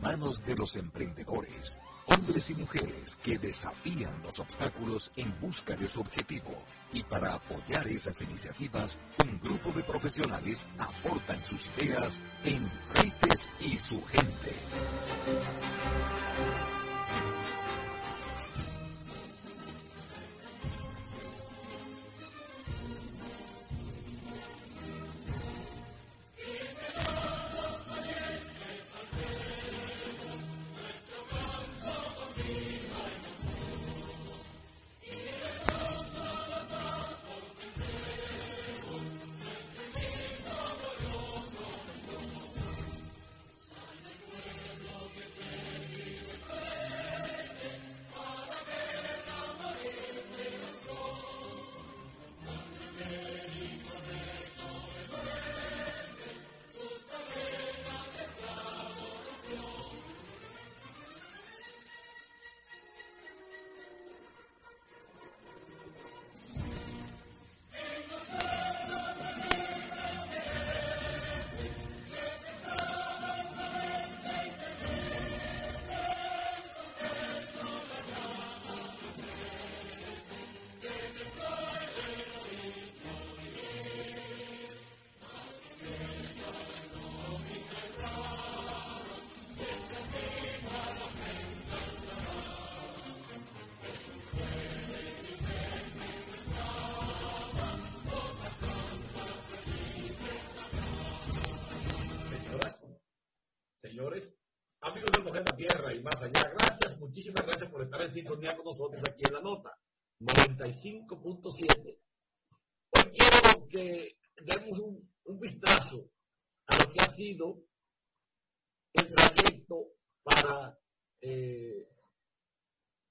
manos de los emprendedores, hombres y mujeres que desafían los obstáculos en busca de su objetivo. Y para apoyar esas iniciativas, un grupo de profesionales aportan sus ideas en Freites y su gente. Con nosotros aquí en la nota 95.7. Hoy quiero que demos un, vistazo a lo que ha sido el trayecto para eh,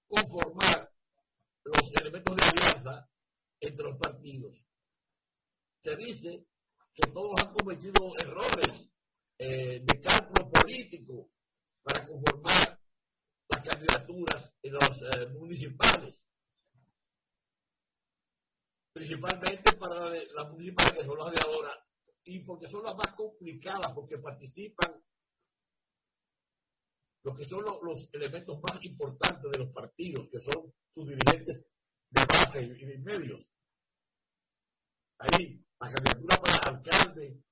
conformar los elementos de alianza entre los partidos. Se dice que todos han cometido errores eh, de cálculo político para conformar las candidaturas en los eh, municipales. Principalmente para las municipales que son las de ahora y porque son las más complicadas, porque participan los que son los, elementos más importantes de los partidos, que son sus dirigentes de base y de medios. Ahí, la candidatura para alcalde,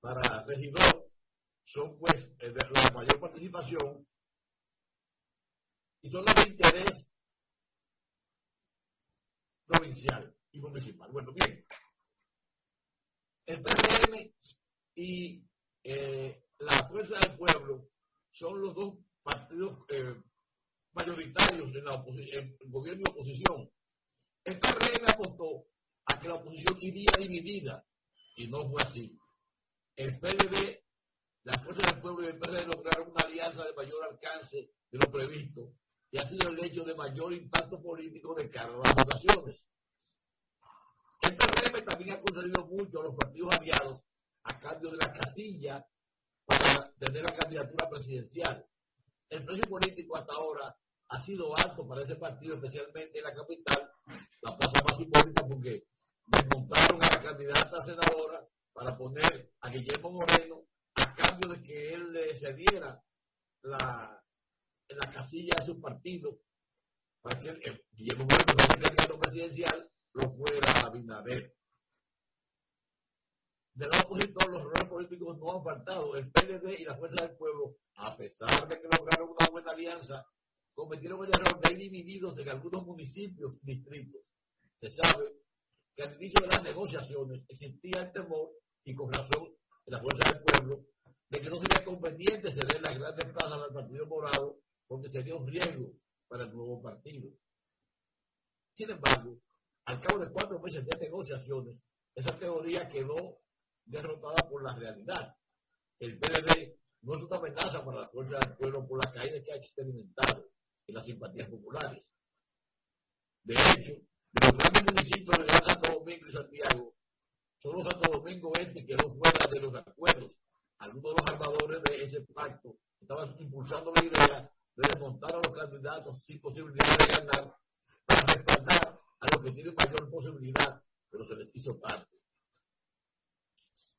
para regidor, son pues eh, la mayor participación y son de interés provincial y municipal. Bueno, bien, el PRM y eh, la Fuerza del Pueblo son los dos partidos eh, mayoritarios en, la en el gobierno y oposición. El PRM apostó a que la oposición iría dividida y no fue así. El PLD las fuerzas del pueblo y el PRD lograron una alianza de mayor alcance de lo previsto ha sido el hecho de mayor impacto político de cara a las votaciones. El PRM también ha concedido mucho a los partidos aliados a cambio de la casilla para tener la candidatura presidencial. El precio político hasta ahora ha sido alto para ese partido, especialmente en la capital, la plaza más simbólica, porque desmontaron a la candidata senadora para poner a Guillermo Moreno cambio de que él le cediera la, la casilla a su partido para que Guillermo Moreno, el candidato presidencial, lo fuera a Binader. Del lado opositor, los errores políticos no han faltado. El PLD y la Fuerza del Pueblo, a pesar de que lograron una buena alianza, cometieron el error de ir divididos en algunos municipios, distritos. Se sabe que al inicio de las negociaciones existía el temor, y con razón, en la Fuerza del Pueblo, de que no sería conveniente ceder las grandes plazas al Partido Morado porque sería un riesgo para el nuevo partido. Sin embargo, al cabo de cuatro meses de negociaciones, esa teoría quedó derrotada por la realidad. El PLD no es una amenaza para la fuerza del pueblo por la caída que ha experimentado en las simpatías populares. De hecho, los grandes municipios de Santo Domingo y Santiago, solo Santo Domingo Este quedó fuera de los acuerdos algunos de los armadores de ese pacto estaban impulsando la idea de desmontar a los candidatos sin posibilidad de ganar para respaldar a los que tienen mayor posibilidad, pero se les hizo tarde.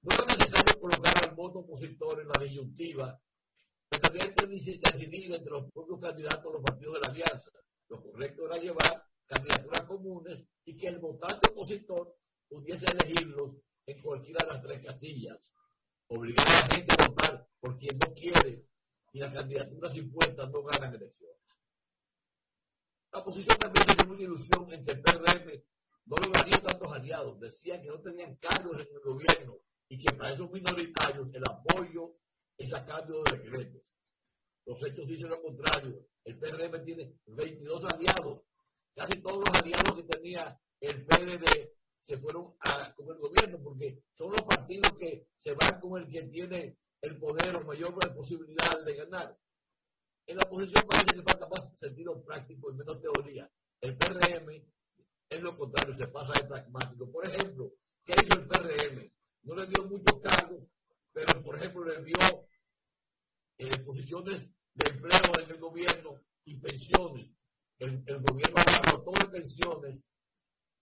No era necesario colocar al voto opositor en la disyuntiva tendría que decidir entre los propios candidatos de los partidos de la alianza. Lo correcto era llevar candidaturas comunes y que el votante opositor pudiese elegirlos en cualquiera de las tres casillas. Obligar a la gente a votar por quien no quiere y las candidaturas impuestas no ganan elecciones. La oposición también tenía mucha ilusión en que el PRM no lograría tantos aliados. Decían que no tenían cargos en el gobierno y que para esos minoritarios el apoyo es a cambio de decretos. Los hechos dicen lo contrario. El PRM tiene 22 aliados. Casi todos los aliados que tenía el PRD se fueron a, con el gobierno porque son los partidos que se van con el que tiene el poder o mayor posibilidad de ganar. En la oposición parece que falta más sentido práctico y menos teoría. El PRM es lo contrario, se pasa de pragmático. Por ejemplo, ¿qué hizo el PRM? No le dio muchos cargos, pero por ejemplo le dio eh, posiciones de empleo en el gobierno y pensiones. El, gobierno todo de pensiones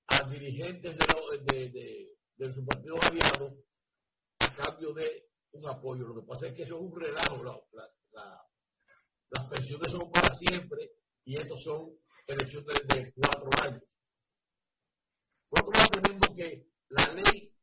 a dirigentes de, de, de, su partido aliado a cambio de un apoyo. Lo que pasa es que eso es un relajo. las pensiones son para siempre y estos son elecciones de cuatro años. Por otro lado, tenemos que la ley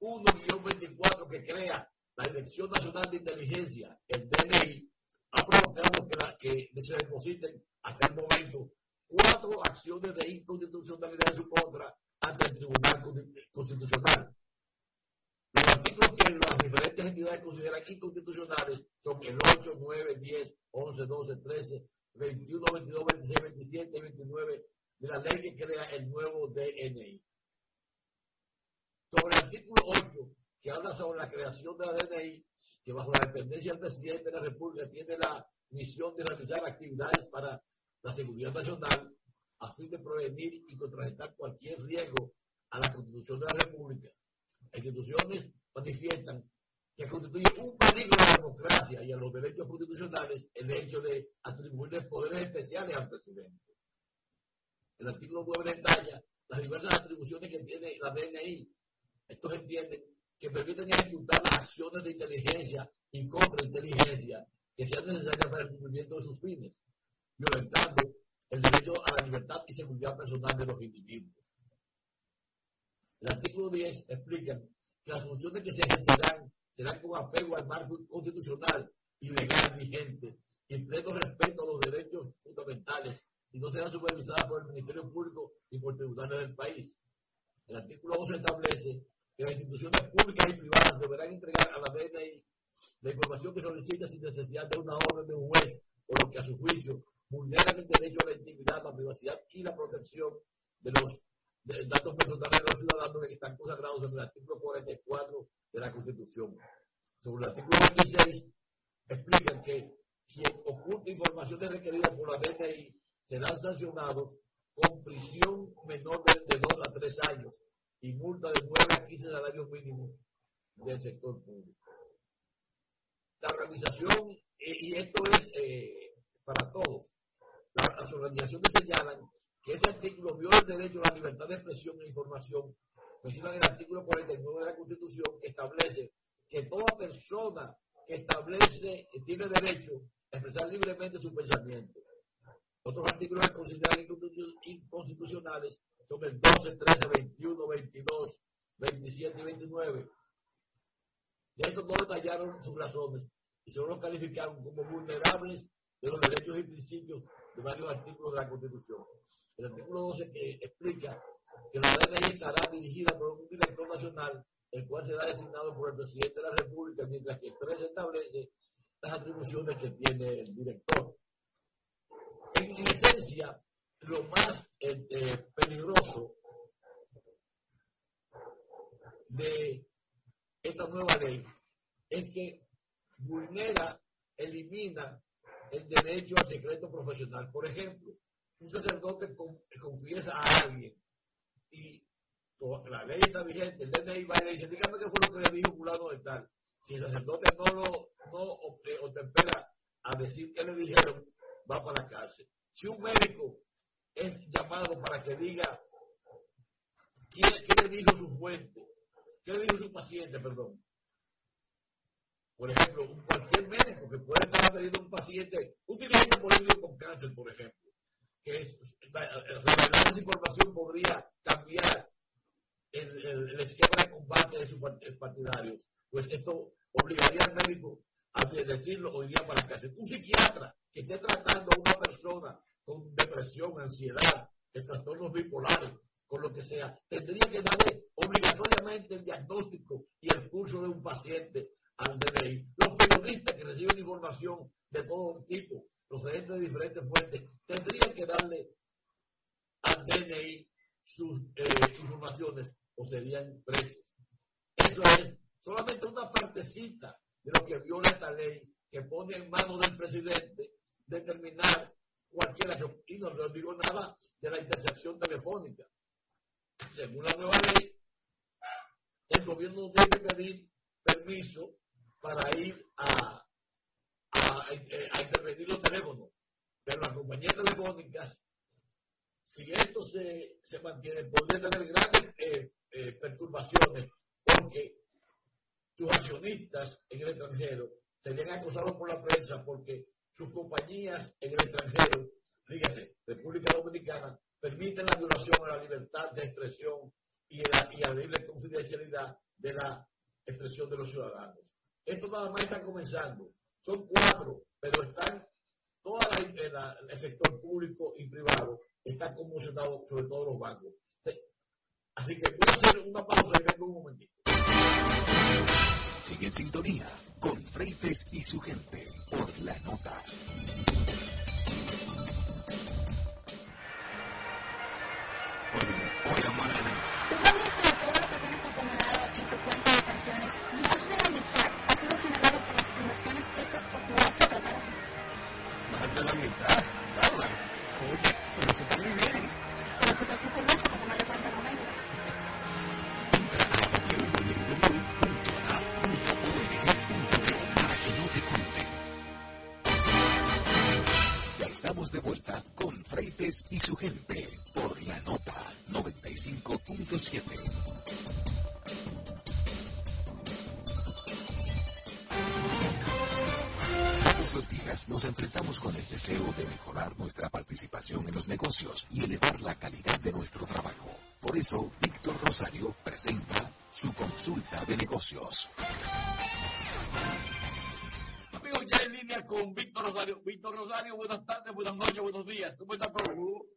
1-24 que crea la Dirección Nacional de Inteligencia, el DNI, ha provocado que, que se depositen hasta el momento cuatro acciones de inconstitucionalidad en su contra ante el Tribunal Constitucional. Artículos que las diferentes entidades consideran inconstitucionales son el 8, 9, 10, 11, 12, 13, 21, 22, 26, 27 y 29 de la ley que crea el nuevo DNI. Sobre el artículo 8, que habla sobre la creación de la DNI, que bajo la dependencia del presidente de la República tiene la misión de realizar actividades para la seguridad nacional a fin de prevenir y contrarrestar cualquier riesgo a la Constitución de la República. Instituciones manifiestan que constituye un peligro a la democracia y a los derechos constitucionales el hecho de atribuirles poderes especiales al presidente. El artículo 9 detalla las diversas atribuciones que tiene la DNI. Estos entienden que permiten ejecutar las acciones de inteligencia y contrainteligencia que sean necesarias para el cumplimiento de sus fines violentando el derecho a la libertad y seguridad personal de los individuos. El artículo 10 explica las funciones que se ejercerán serán con apego al marco constitucional y legal vigente en pleno respeto a los derechos fundamentales y no serán supervisadas por el Ministerio Público y por tribunales del país. El artículo 11 establece que las instituciones públicas y privadas deberán entregar a la DNI la información que solicita sin necesidad de una orden de un juez o lo que a su juicio vulneran el derecho a la intimidad, la privacidad y la protección de los datos personales de los ciudadanos que están consagrados en el artículo 44 de la Constitución. Sobre el artículo 26, explican que quien oculta informaciones requeridas por la DNI serán sancionados con prisión menor de, 2 a 3 años y multa de 9 a 15 salarios mínimos del sector público. La organización, eh, y esto es eh, para todos, las organizaciones señalan que ese artículo viola el derecho a la libertad de expresión e información. Mencionan el artículo 49 de la Constitución establece que toda persona que establece, tiene derecho a expresar libremente su pensamiento. Otros artículos que consideran inconstitucionales son el 12, 13, 21, 22, 27 y 29. Y estos no detallaron sus razones y solo los calificaron como vulnerables de los derechos y principios de varios artículos de la Constitución. El artículo 12 que explica que la DNI estará dirigida por un director nacional, el cual será designado por el presidente de la República, mientras que 13 establece las atribuciones que tiene el director. En, esencia, lo más este, peligroso de esta nueva ley es que vulnera, elimina el derecho al secreto profesional. Por ejemplo, un sacerdote confiesa a alguien y la ley está vigente, el DNI va y le dice, dígame qué fue lo que le dijo fulano de tal. Si el sacerdote no lo no tempera a decir qué le dijeron, va para la cárcel. Si un médico es llamado para que diga qué le dijo su fuente, qué le dijo su paciente, perdón, por ejemplo, cualquier médico que puede estar atendiendo a un paciente, un dirigente político con cáncer, por ejemplo, que es, esa información podría cambiar el, el, esquema de combate de sus partidarios, pues esto obligaría al médico a decirlo hoy día para cárcel. Un psiquiatra que esté tratando a una persona con depresión, ansiedad, trastornos bipolares, con lo que sea, tendría que darle obligatoriamente el diagnóstico y el curso de un paciente al DNI. Los periodistas que reciben información de todo tipo, procedentes de diferentes fuentes, tendrían que darle al DNI sus eh, informaciones o serían presos. Eso es solamente una partecita de lo que viola esta ley que pone en manos del presidente determinar cualquier acción. Y no les digo nada de la intercepción telefónica. Según la nueva ley, el gobierno debe pedir permiso para ir a, a, intervenir los teléfonos. Pero las compañías telefónicas, si esto se, se mantiene, podría tener grandes eh, eh, perturbaciones porque sus accionistas en el extranjero serían acusados por la prensa porque sus compañías en el extranjero, dígase, República Dominicana, permiten la violación a la libertad de expresión y a, y a la confidencialidad de la expresión de los ciudadanos. Esto nada más está comenzando. Son cuatro, pero están, todo el sector público y privado está conmocionado, sobre todo los bancos. Así que voy a hacer una pausa y vengo un momentito. Sigue en sintonía con Freites y su gente por la nota. acciones hechas por tu catalanas. Más de la mitad, Darlan. Oye, pero que también vienen. ¿eh? Por eso te ocupo más como no le cuenta con ellos. Entra a para que no te cuente. Ya estamos de vuelta con Freites y su gente por la nota 95.7. en los negocios y elevar la calidad de nuestro trabajo. Por eso, Víctor Rosario presenta su consulta de negocios. Amigos, ya en línea con Víctor Rosario. Víctor Rosario, buenas tardes, buenas noches, buenos días. ¿Cómo estás,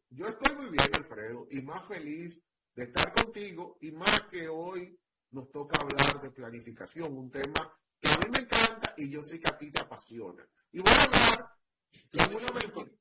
Yo estoy muy bien, Alfredo, y más feliz de estar contigo, y más que hoy nos toca hablar de planificación, un tema que a mí me encanta y yo sé que a ti te apasiona. Y voy a hablar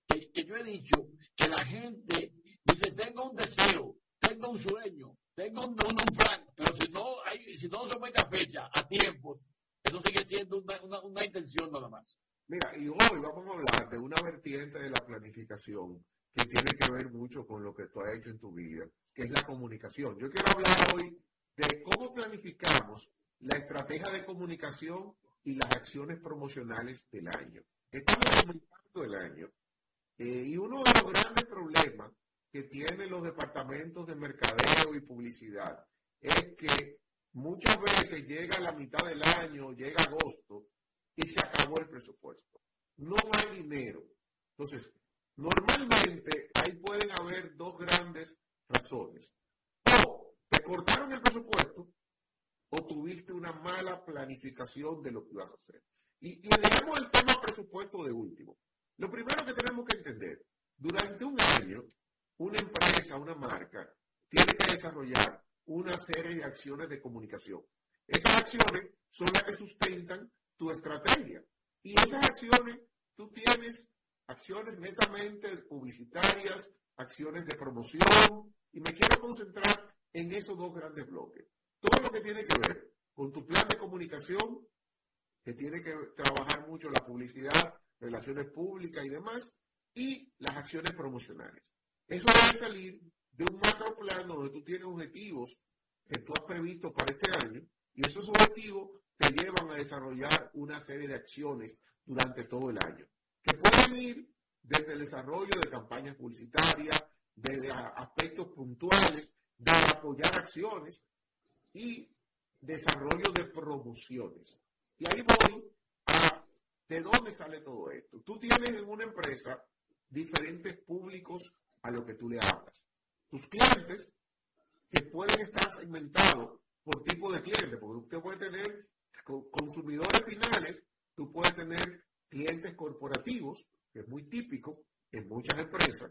que, que, yo he dicho que la gente dice, tengo un deseo, tengo un sueño, tengo un, plan, pero si no, hay, si no se mete a fecha, a tiempos, eso sigue siendo una, una, intención nada más. Mira, y hoy vamos a hablar de una vertiente de la planificación que tiene que ver mucho con lo que tú has hecho en tu vida, que es la comunicación. Yo quiero hablar hoy de cómo planificamos la estrategia de comunicación y las acciones promocionales del año. Estamos comenzando el año eh, y uno de los grandes problemas que tienen los departamentos de mercadeo y publicidad es que muchas veces llega la mitad del año, llega agosto y se acabó el presupuesto. No hay dinero. Entonces, normalmente ahí pueden haber dos grandes razones. O te cortaron el presupuesto o tuviste una mala planificación de lo que vas a hacer. Y, y dejemos el tema presupuesto de último. Lo primero que tenemos que entender, durante un año, una empresa, una marca, tiene que desarrollar una serie de acciones de comunicación. Esas acciones son las que sustentan tu estrategia. Y esas acciones, tú tienes acciones netamente publicitarias, acciones de promoción, y me quiero concentrar en esos dos grandes bloques. Todo lo que tiene que ver con tu plan de comunicación, que tiene que trabajar mucho la publicidad, relaciones públicas y demás, y las acciones promocionales. Eso debe salir de un macro plano donde tú tienes objetivos que tú has previsto para este año, y esos objetivos te llevan a desarrollar una serie de acciones durante todo el año, que pueden ir desde el desarrollo de campañas publicitarias, desde aspectos puntuales, de apoyar acciones y desarrollo de promociones. Y ahí voy a de dónde sale todo esto. Tú tienes en una empresa diferentes públicos a lo que tú le hablas. Tus clientes que pueden estar segmentados por tipo de cliente, porque usted puede tener consumidores finales, tú puedes tener clientes corporativos, que es muy típico en muchas empresas,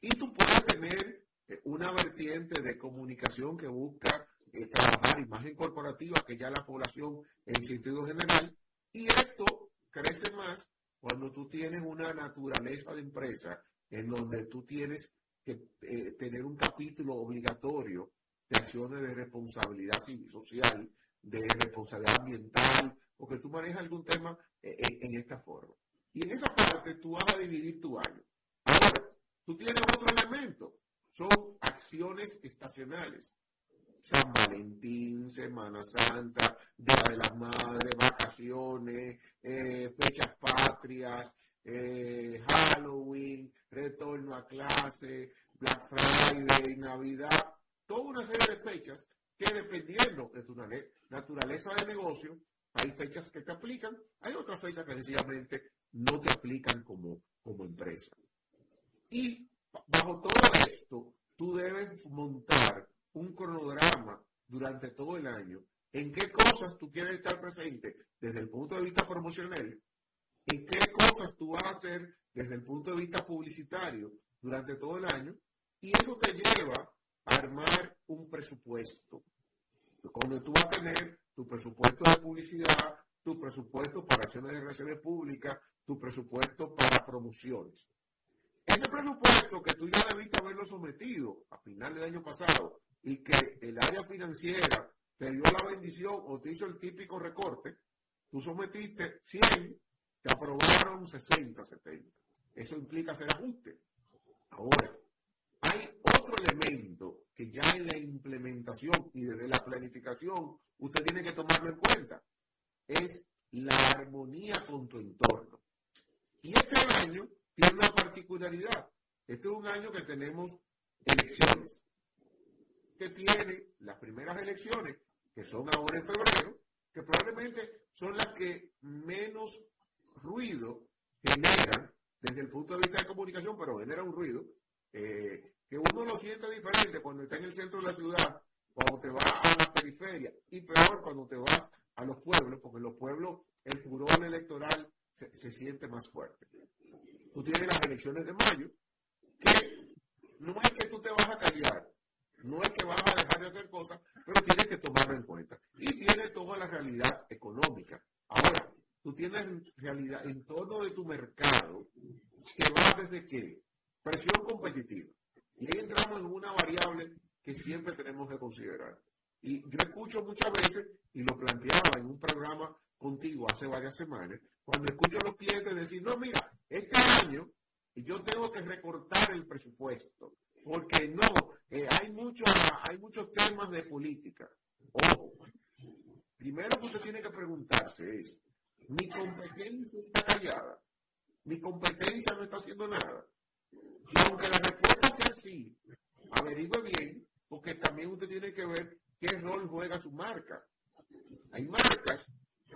y tú puedes tener eh, una vertiente de comunicación que busca eh, trabajar imagen corporativa, que ya la población en sentido general, y esto crece más cuando tú tienes una naturaleza de empresa en donde tú tienes que eh, tener un capítulo obligatorio de acciones de responsabilidad social, de responsabilidad ambiental, o que tú manejas algún tema en esta forma. Y en esa parte tú vas a dividir tu año. Ahora, tú tienes otro elemento, son acciones estacionales. San Valentín, Semana Santa, Día de las Madres, vacaciones, eh, fechas patrias, eh, Halloween, retorno a clase, Black Friday, Navidad, toda una serie de fechas que dependiendo de tu naturaleza de negocio, hay fechas que te aplican, hay otras fechas que sencillamente no te aplican como, como empresa. Y bajo todo esto, tú debes montar un cronograma durante todo el año en qué cosas tú quieres estar presente desde el punto de vista promocional, en qué cosas tú vas a hacer desde el punto de vista publicitario durante todo el año, y eso te lleva a armar un presupuesto. Cuando tú vas a tener tu presupuesto de publicidad, tu presupuesto para acciones de relaciones públicas, tu presupuesto para promociones. Ese presupuesto que tú ya debiste haberlo sometido a final del año pasado y que el área financiera te dio la bendición o te hizo el típico recorte, tú sometiste 100, te aprobaron 60, 70. Eso implica hacer ajuste. Ahora, hay otro elemento que ya en la implementación y desde la planificación usted tiene que tomarlo en cuenta. Es la armonía con tu entorno. Y este año tiene una particularidad. Este es un año que tenemos elecciones. Que tiene las primeras elecciones, que son ahora en febrero, que probablemente son las que menos ruido generan desde el punto de vista de comunicación, pero genera un ruido eh, que uno lo siente diferente cuando está en el centro de la ciudad, cuando te vas a la periferia, y peor cuando te vas a los pueblos, porque en los pueblos el furor electoral se, siente más fuerte. Tú tienes las elecciones de mayo, que no es que tú te vas a callar, no es que vas a dejar de hacer cosas, pero tienes que tomarlo en cuenta. Y tienes toda la realidad económica. Ahora, tú tienes realidad en torno de tu mercado que va desde qué? Presión competitiva. Y ahí entramos en una variable que siempre tenemos que considerar. Y yo escucho muchas veces, y lo planteaba en un programa contigo hace varias semanas, cuando escucho a los clientes decir, no, mira, este año yo tengo que recortar el presupuesto, porque no, eh, hay, mucho, hay muchos temas de política. Ojo, primero que usted tiene que preguntarse es, mi competencia está callada, mi competencia no está haciendo nada. Y aunque la respuesta sea sí, averigüe bien, porque también usted tiene que ver qué rol juega su marca. Hay marcas,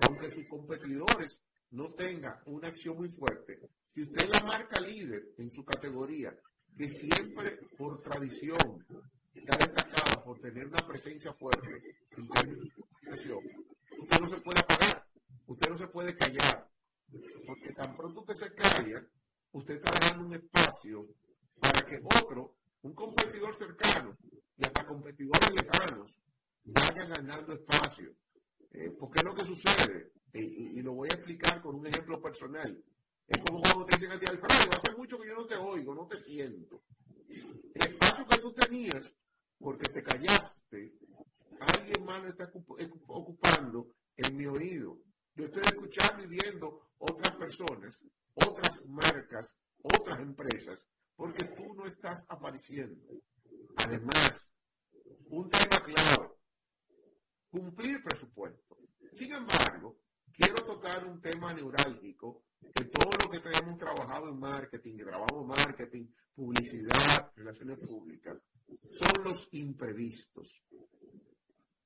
aunque sus competidores no tengan una acción muy fuerte, si usted es la marca líder en su categoría, que siempre por tradición está destacada por tener una presencia fuerte en términos usted no se puede apagar, usted no se puede callar, porque tan pronto usted se calla, usted está dejando un espacio para que otro, un competidor cercano y hasta competidores lejanos, vayan ganando espacio. Eh, porque es lo que sucede, y, lo voy a explicar con un ejemplo personal. Es como cuando te dicen a ti, Alfredo, hace mucho que yo no te oigo, no te siento. El espacio que tú tenías, porque te callaste, alguien más lo está ocupando en mi oído. Yo estoy escuchando y viendo otras personas, otras marcas, otras empresas, porque tú no estás apareciendo. Además, un tema claro, cumplir presupuesto. Sin embargo, quiero tocar un tema neurálgico que todo lo que tenemos trabajado en marketing, que marketing, publicidad, relaciones públicas, son los imprevistos.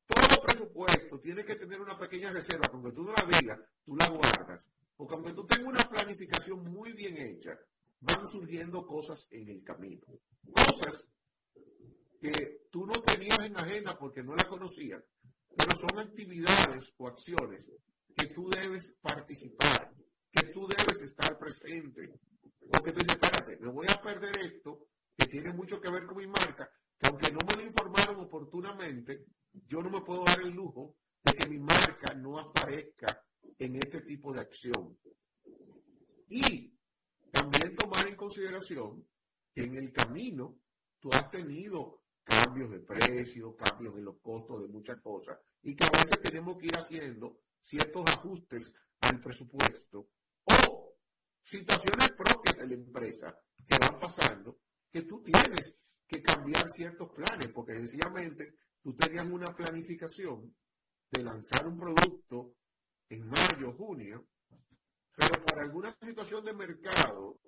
Todo presupuesto tiene que tener una pequeña reserva, aunque tú no la digas, tú la guardas. Porque aunque tú tengas una planificación muy bien hecha, van surgiendo cosas en el camino. Cosas que tú no tenías en agenda porque no la conocías, pero son actividades o acciones que tú debes participar, que tú debes estar presente. Porque tú dices, espérate, me voy a perder esto que tiene mucho que ver con mi marca, que aunque no me lo informaron oportunamente, yo no me puedo dar el lujo de que mi marca no aparezca en este tipo de acción. Y también tomar en consideración que en el camino tú has tenido cambios de precio, cambios en los costos de muchas cosas, y que a veces tenemos que ir haciendo ciertos ajustes al presupuesto o situaciones propias de la empresa que van pasando, que tú tienes que cambiar ciertos planes, porque sencillamente tú tenías una planificación de lanzar un producto en mayo, junio, pero por alguna situación de mercado,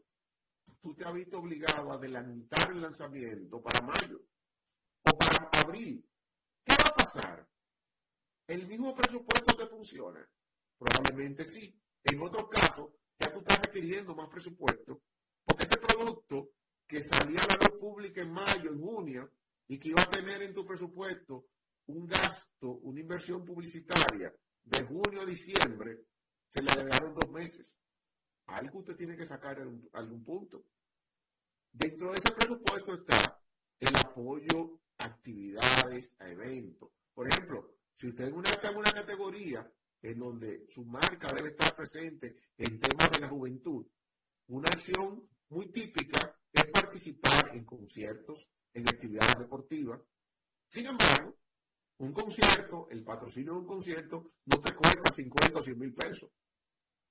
tú te has visto obligado a adelantar el lanzamiento para mayo o para abril. ¿Qué va a pasar? ¿El mismo presupuesto te funciona? Probablemente sí. En otro caso, ya tú estás requiriendo más presupuesto porque ese producto que salía a la luz pública en mayo, en junio, y que iba a tener en tu presupuesto un gasto, una inversión publicitaria de junio a diciembre, se le agregaron dos meses. Algo usted tiene que sacar en algún punto. Dentro de ese presupuesto está el apoyo a actividades, a eventos. Por ejemplo, si usted está en una categoría en donde su marca debe estar presente en temas de la juventud, una acción muy típica es participar en conciertos, en actividades deportivas. Sin embargo, un concierto, el patrocinio de un concierto, no te cuesta 50 o 100 mil pesos.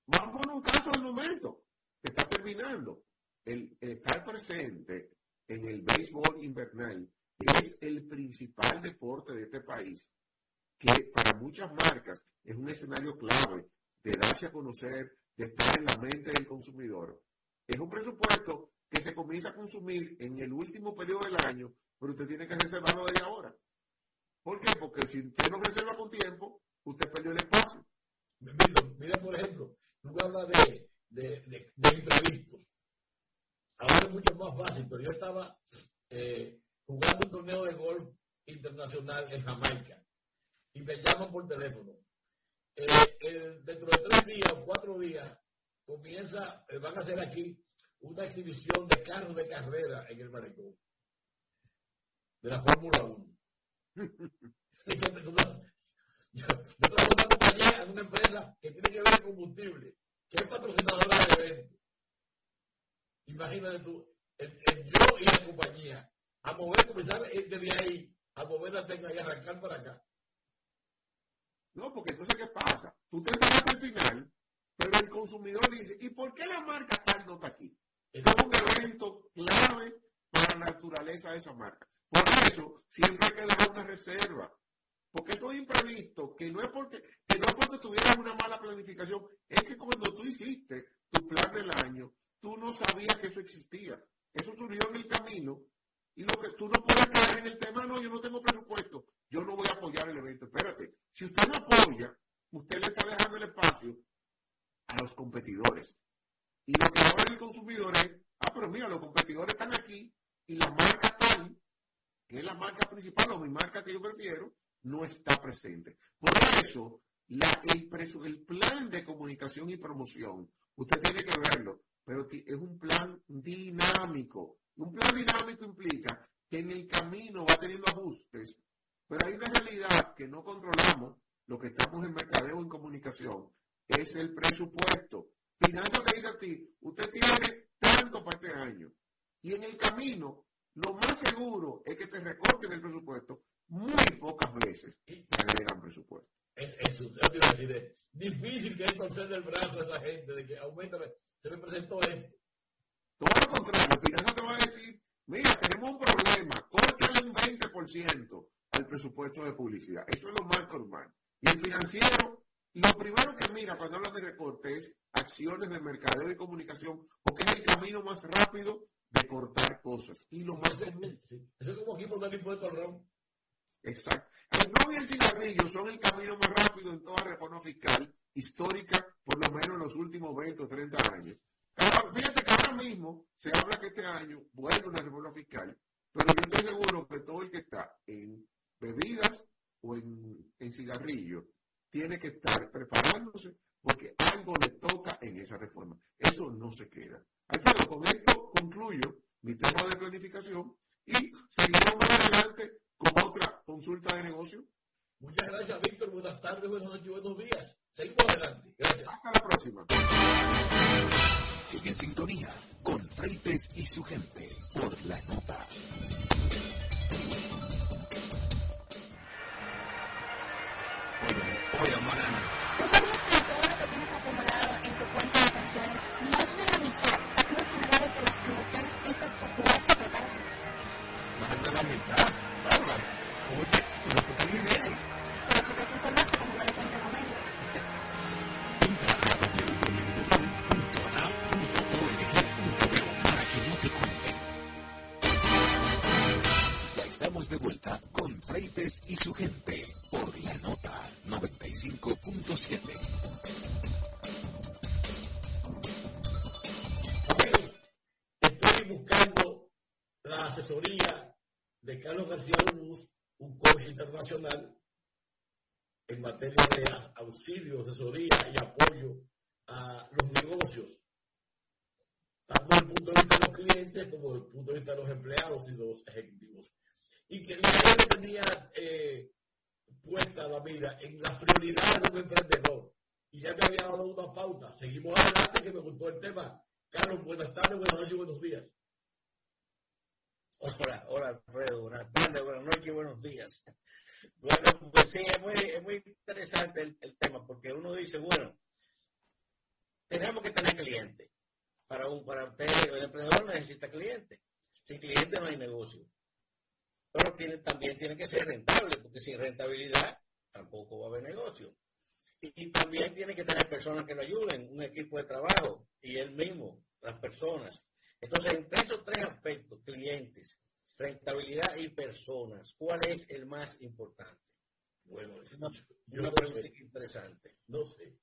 Vamos a un caso del momento, que está terminando. El, estar presente en el béisbol invernal es el principal deporte de este país, que para muchas marcas es un escenario clave de darse a conocer, de estar en la mente del consumidor. Es un presupuesto que se comienza a consumir en el último periodo del año, pero usted tiene que reservarlo desde ahora. ¿Por qué? Porque si usted no reserva con tiempo, usted perdió el espacio. Mira, por ejemplo, tú hablas de, de, de, imprevistos. Ahora es mucho más fácil, pero yo estaba eh, jugando un torneo de golf internacional en Jamaica y me llaman por teléfono. Eh, dentro de tres días o cuatro días comienza, eh, van a hacer aquí una exhibición de carros de carrera en el malecón. De la Fórmula 1. yo, trabajo en compañía, en una empresa que tiene que ver con combustible, que es patrocinadora de eventos. Imagínate tú, el, yo y la compañía, a mover, comenzar desde ahí, a mover la tecla y arrancar para acá. No, porque entonces, ¿qué pasa? Tú te hasta el final, pero el consumidor dice, ¿y por qué la marca tal no está aquí? Es un evento clave para la naturaleza de esa marca. Por eso, siempre hay que dejar una reserva. Porque esto es imprevisto, que no es porque, que no es porque tuvieras una mala planificación, es que cuando tú hiciste tu plan del año, tú no sabías que eso existía. Eso surgió en el camino y lo que tú no puedes caer en el tema, no, yo no tengo presupuesto, yo no voy a apoyar el evento. Espérate, si usted no apoya, usted le está dejando el espacio a los competidores. Y lo que ahora el consumidor es, ah, pero mira, los competidores están aquí y la marca tal, que es la marca principal o mi marca que yo prefiero, no está presente. Por eso, la, el, el plan de comunicación y promoción, usted tiene que verlo, pero es un plan dinámico. Un plan dinámico implica que en el camino va teniendo ajustes, pero hay una realidad que no controlamos, lo que estamos en mercadeo en comunicación, es el presupuesto. Finanzas te dice a ti, usted tiene tanto para este año. Y en el camino, lo más seguro es que te recorten el presupuesto muy pocas veces te agregan presupuesto. A decir, es difícil que esto se del brazo a esa gente de que aumenta, se me presentó esto. al presupuesto de publicidad. Eso es lo más normal. Y el financiero, lo primero que mira cuando habla de recorte es acciones de mercadeo y comunicación, porque es el camino más rápido de cortar cosas. Y lo más... Sí. Eso es como aquí por impuesto al ron. Exacto. El ron y el cigarrillo son el camino más rápido en toda reforma fiscal histórica, por lo menos en los últimos 20 o 30 años. Fíjate que ahora mismo se habla que este año vuelve una reforma fiscal pero yo estoy seguro que todo el que está en bebidas o en, en cigarrillo tiene que estar preparándose porque algo le toca en esa reforma. Eso no se queda. Alfredo, con esto concluyo mi tema de planificación y seguimos más adelante con otra consulta de negocio. Muchas gracias, Víctor. Buenas tardes, buenas noches, buenos días. Seguimos adelante. Gracias. Hasta la próxima. Sigue en sintonía con Freites y su gente por la nota. Oye, Mariana. ¿Tú sabías que todo lo que tienes acumulado en tu cuenta de pensiones, más de la mitad ha sido generado por las inversiones hechas por tu secretario? Más de la mitad. Bárbaro. Oye, y su gente por la nota 95.7. Estoy buscando la asesoría de Carlos García Luz, un coach internacional en materia de auxilio, asesoría y apoyo a los negocios, tanto desde el punto de vista de los clientes como desde el punto de vista de los empleados y los ejecutivos. Y que puesta la mira en las prioridades de un emprendedor. Y ya me había dado una pauta. Seguimos adelante que me gustó el tema. Carlos, buenas tardes, buenas noches buenos días. Hola, hola Alfredo, buenas tardes, buenas noches buenos días. Bueno, pues sí, es muy, es muy interesante el, el tema porque uno dice, bueno, tenemos que tener clientes. Para un, para usted, el emprendedor necesita clientes. Sin clientes no hay negocio. Pero tiene, también tiene que ser rentable, porque sin rentabilidad tampoco va a haber negocio. Y, y también tiene que tener personas que lo ayuden, un equipo de trabajo y él mismo, las personas. Entonces, entre esos tres aspectos, clientes, rentabilidad y personas, ¿cuál es el más importante? Bueno, Es una, yo una no pregunta sé, interesante. no sé.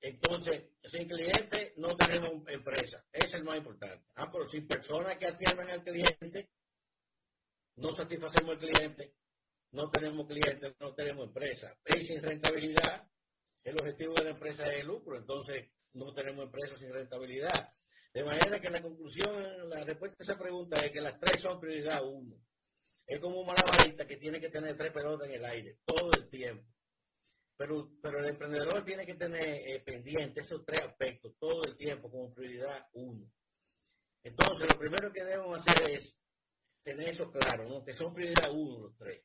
Entonces, sin cliente no tenemos empresa. Ese es el más importante. Ah, pero sin personas que atiendan al cliente, no satisfacemos al cliente, no tenemos clientes, no tenemos empresa. Y sin rentabilidad, el objetivo de la empresa es el lucro. Entonces, no tenemos empresa sin rentabilidad. De manera que la conclusión, la respuesta a esa pregunta es que las tres son prioridad uno. Es como un malabarista que tiene que tener tres pelotas en el aire todo el tiempo. Pero, pero el emprendedor tiene que tener eh, pendiente esos tres aspectos todo el tiempo como prioridad uno. Entonces, lo primero que debemos hacer es tener eso claro, ¿no? que son prioridad uno los tres.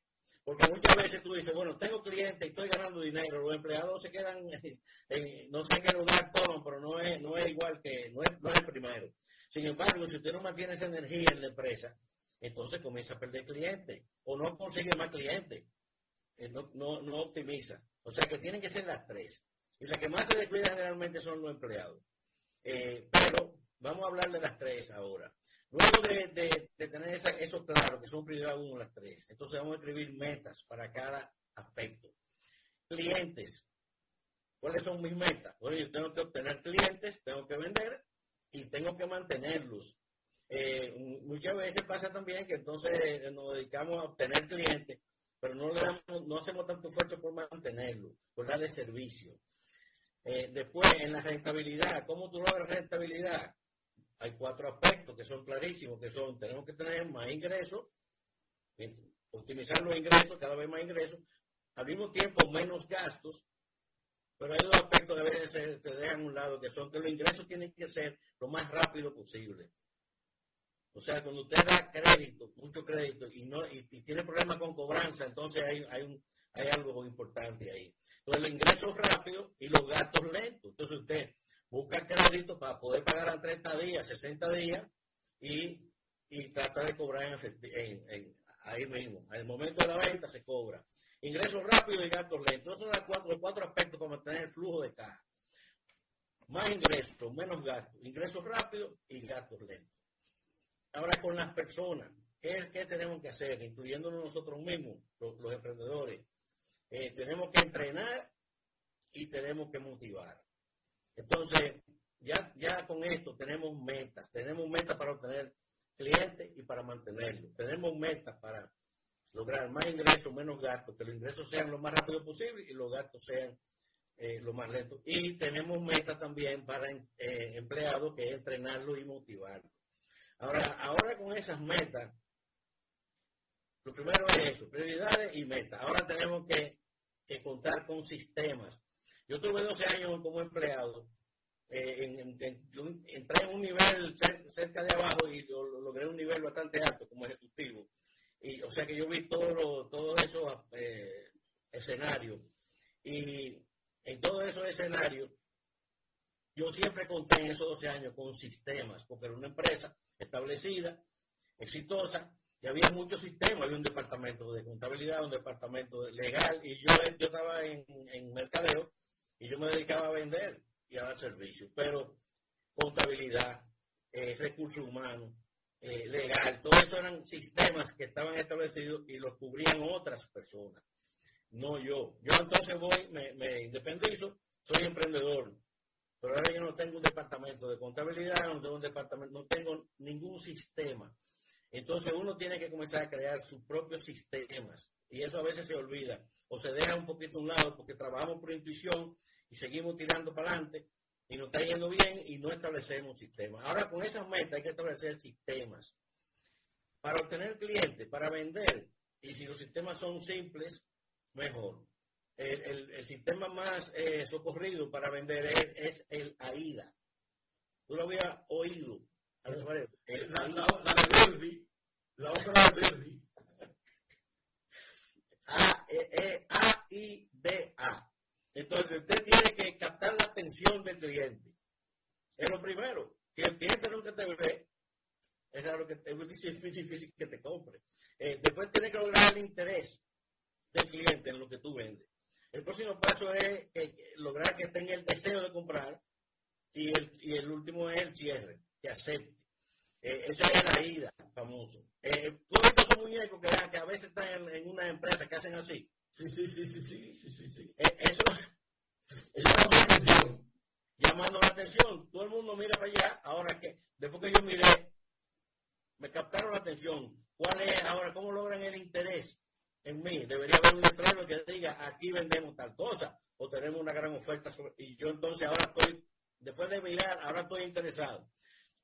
Porque muchas veces tú dices, bueno, tengo clientes y estoy ganando dinero, los empleados se quedan, en- no sé qué lugar toman, pero no es, no es igual que, no es, no es el primero. Sin embargo, si usted no mantiene esa energía en la empresa, entonces comienza a perder clientes o no consigue más clientes, eh, no, no, no optimiza. O sea que tienen que ser las tres. Y las que más se descuidan generalmente son los empleados. Eh, pero vamos a hablar de las tres ahora. Luego de, tener esa- eso claro, que son prioridad uno las tres, entonces vamos a escribir metas para cada aspecto. Clientes. ¿Cuáles son mis metas? Bueno, yo tengo que obtener clientes, tengo que vender y tengo que mantenerlos. Eh, muchas veces pasa también que entonces eh, nos dedicamos a obtener clientes, pero no, le damos, no hacemos tanto esfuerzo por mantenerlos, por darle servicio. Eh, después, en la rentabilidad, ¿cómo tú logras rentabilidad? Hay cuatro aspectos que son clarísimos, que son, tenemos que tener más ingresos, eh, optimizar los ingresos, cada vez más ingresos, al mismo tiempo menos gastos, pero hay dos aspectos que a veces se, dejan a un lado, que son que los ingresos tienen que ser lo más rápido posible. O sea, cuando usted da crédito, mucho crédito, y no y, y tiene problemas con cobranza, entonces hay, hay, un, hay algo importante ahí. Entonces, los ingresos rápidos y los gastos lentos. Entonces, usted busca crédito para poder pagar a 30 días, 60 días, y, y trata de cobrar ahí mismo. Al momento de la venta se cobra. Ingresos rápidos y gastos lentos. Esos son los cuatro, aspectos para mantener el flujo de caja. Más ingresos, menos gastos. Ingresos rápidos y gastos lentos. Ahora con las personas. ¿Qué ¿qué, qué tenemos que hacer? Incluyéndonos nosotros mismos, los, los emprendedores. Eh, tenemos que entrenar y tenemos que motivar. Entonces, ya, ya con esto tenemos metas, tenemos metas para obtener clientes y para mantenerlos, tenemos metas para lograr más ingresos, menos gastos, que los ingresos sean lo más rápido posible y los gastos sean eh, lo más lento. Y tenemos metas también para eh, empleados, que es entrenarlos y motivarlos. Ahora, ahora con esas metas, lo primero es eso, prioridades y metas. Ahora tenemos que, que contar con sistemas. Yo tuve 12 años como empleado eh, en, en, en, entré en un nivel cerca de abajo y lo, logré un nivel bastante alto como ejecutivo. Y, o sea que yo vi todos todo esos eh, escenarios. Y en todos esos escenarios, yo siempre conté en esos 12 años con sistemas, porque era una empresa establecida, exitosa, y había muchos sistemas, había un departamento de contabilidad, un departamento legal, y yo, yo estaba en, en mercadeo y yo me dedicaba a vender y a dar servicio. Pero contabilidad, eh, recursos humanos, eh, legal, todo eso eran sistemas que estaban establecidos y los cubrían otras personas, no yo. Yo entonces voy, me, me independizo, soy emprendedor, pero ahora yo no tengo un departamento de contabilidad, no tengo un departamento, no tengo ningún sistema. Entonces uno tiene que comenzar a crear sus propios sistemas y eso a veces se olvida o se deja un poquito a un lado porque trabajamos por intuición y seguimos tirando para adelante y nos está yendo bien y no establecemos sistemas. Ahora con esas metas hay que establecer sistemas para obtener clientes, para vender. Y si los sistemas son simples, mejor. El, el, sistema más eh, socorrido para vender es, es, el AIDA. Tú lo habías oído. El, la, la, la de la otra de Verdi. E, e, A, I, D, A. Entonces usted tiene que captar la atención del cliente. Es lo primero. Si el cliente nunca te ve, es raro que te, es difícil que te compre. Eh, después tiene que lograr el interés del cliente en lo que tú vendes. El próximo paso es que, lograr que tenga el deseo de comprar y el, y el último es el cierre, que acepte. Eh, esa es la ida, famoso. Eh, estos muñecos que, que, a veces están en, en una empresa que hacen así. Sí, sí, sí, sí, sí, sí, sí, sí. Eh, eso, eso llama la atención. Llamando la atención. Todo el mundo mira para allá. Ahora que, después que yo miré, me captaron la atención. ¿Cuál es ahora? ¿Cómo logran el interés en mí? Debería haber un letrero que diga, aquí vendemos tal cosa, o tenemos una gran oferta. Sobre... Y yo entonces ahora estoy, después de mirar, ahora estoy interesado.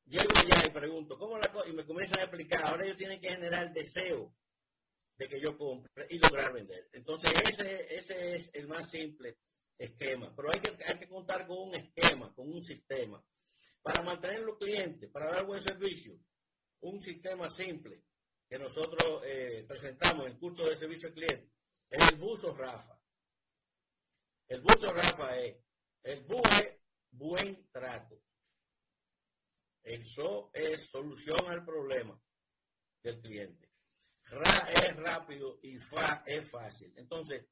Llego allá y pregunto, ¿cómo la cosa? Y me comienzan a explicar. Ahora ellos tienen que generar deseo de que yo compre y lograr vender. Entonces, ese, ese es el más simple esquema. Pero hay que, hay que contar con un esquema, con un sistema. Para mantener los clientes, para dar buen servicio, un sistema simple que nosotros eh, presentamos en el curso de servicio al cliente es el buzo Rafa. El buzo Rafa es, el BU es buen trato. El SO es solución al problema del cliente. RA es rápido y FA es fácil. Entonces,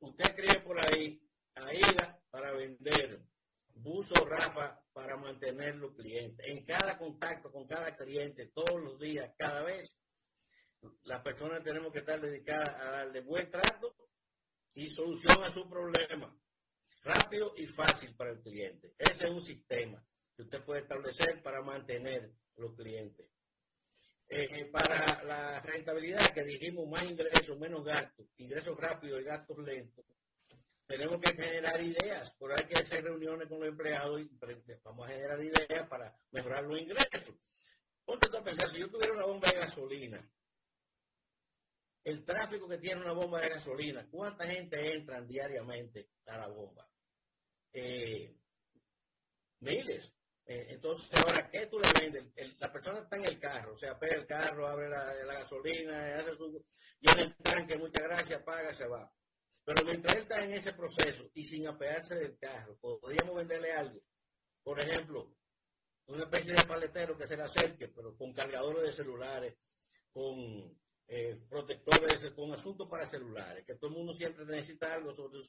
usted cree por ahí AIDA para vender, Buzo Rafa para mantener los clientes. En cada contacto con cada cliente, todos los días, cada vez, las personas tenemos que estar dedicadas a darle buen trato y solución a su problema. Rápido y fácil para el cliente. Ese es un sistema que usted puede establecer para mantener los clientes. Eh, para la rentabilidad que dijimos más ingresos, menos gastos, ingresos rápidos y gastos lentos, tenemos que generar ideas, por hay que hacer reuniones con los empleados y vamos a generar ideas para mejorar los ingresos. Ponte a pensar, si yo tuviera una bomba de gasolina, el tráfico que tiene una bomba de gasolina, ¿cuánta gente entra diariamente a la bomba? Eh, miles. Eh, entonces, ahora, ¿qué tú le vendes? El, la persona está en el carro, o sea, pega el carro, abre la, gasolina, hace su, llena el tanque, muchas gracias, paga, se va. Pero mientras él está en ese proceso y sin apearse del carro, podríamos venderle algo. Por ejemplo, una especie de paletero que se le acerque, pero con cargadores de celulares, con eh, protectores, con asuntos para celulares, que todo el mundo siempre necesita algo sobre,